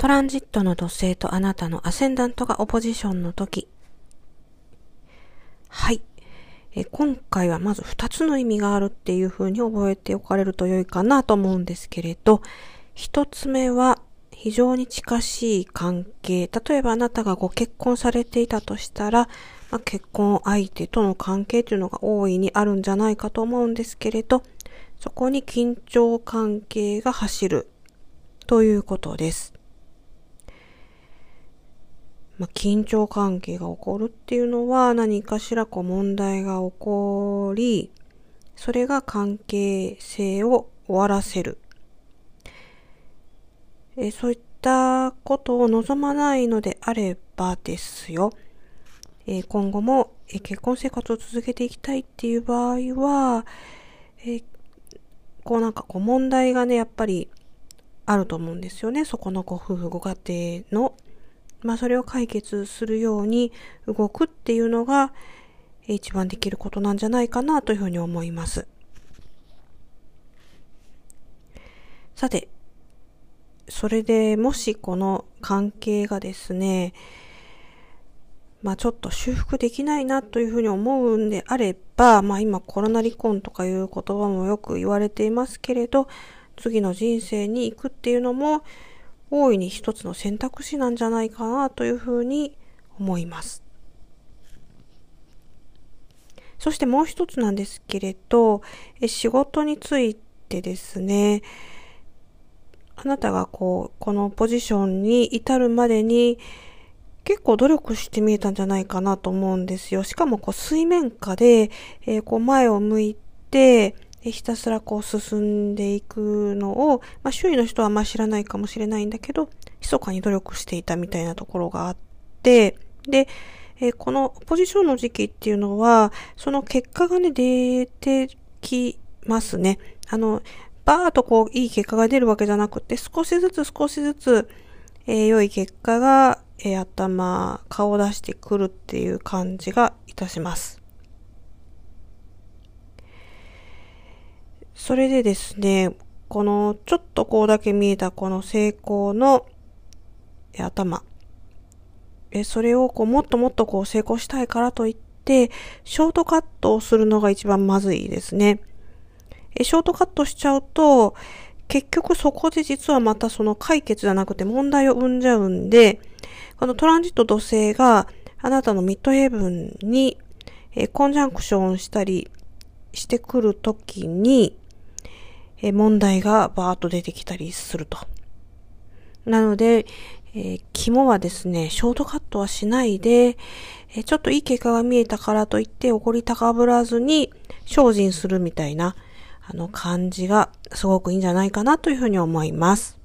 トランジットの土星とあなたのアセンダントがオポジションの時。はい。え今回はまず2つの意味があるっていう風に覚えておかれると良いかなと思うんですけれど、1つ目は非常に近しい関係。例えばあなたがご結婚されていたとしたら、まあ、結婚相手との関係というのが大いにあるんじゃないかと思うんですけれど、そこに緊張関係が走るということです。まあ、緊張関係が起こるっていうのは何かしらこう問題が起こり、それが関係性を終わらせる。えそういったことを望まないのであればですよ。え今後も、え結婚生活を続けていきたいっていう場合は、えこうなんかこう問題がね、やっぱりあると思うんですよね。そこのご夫婦ご家庭のまあそれを解決するように動くっていうのが一番できることなんじゃないかなというふうに思います。さて、それでもしこの関係がですね、まあちょっと修復できないなというふうに思うんであれば、まあ今コロナ離婚とかいう言葉もよく言われていますけれど、次の人生に行くっていうのも大いに一つの選択肢なんじゃないかなというふうに思います。そしてもう一つなんですけれど、仕事についてですね、あなたがこう、このポジションに至るまでに結構努力してみえたんじゃないかなと思うんですよ。しかもこう水面下で、えー、こう前を向いて、ひたすらこう進んでいくのを、まあ、周囲の人はまあ知らないかもしれないんだけど、密かに努力していたみたいなところがあって、で、えー、このポジションの時期っていうのは、その結果がね、出てきますね。あの、バーっとこう、いい結果が出るわけじゃなくて、少しずつ少しずつ、えー、良い結果が、えー、頭、顔を出してくるっていう感じがいたします。それでですね、このちょっとこうだけ見えたこの成功の頭。え、それをこうもっともっとこう成功したいからといって、ショートカットをするのが一番まずいですね。え、ショートカットしちゃうと、結局そこで実はまたその解決じゃなくて問題を生んじゃうんで、このトランジット土星があなたのミッドヘブンに、えコンジャンクションしたりしてくるときに、え問題がバーッと出てきたりすると。なので、えー、肝はですね、ショートカットはしないで、え、ちょっといい結果が見えたからといって怒り高ぶらずに精進するみたいな、あの感じがすごくいいんじゃないかなというふうに思います。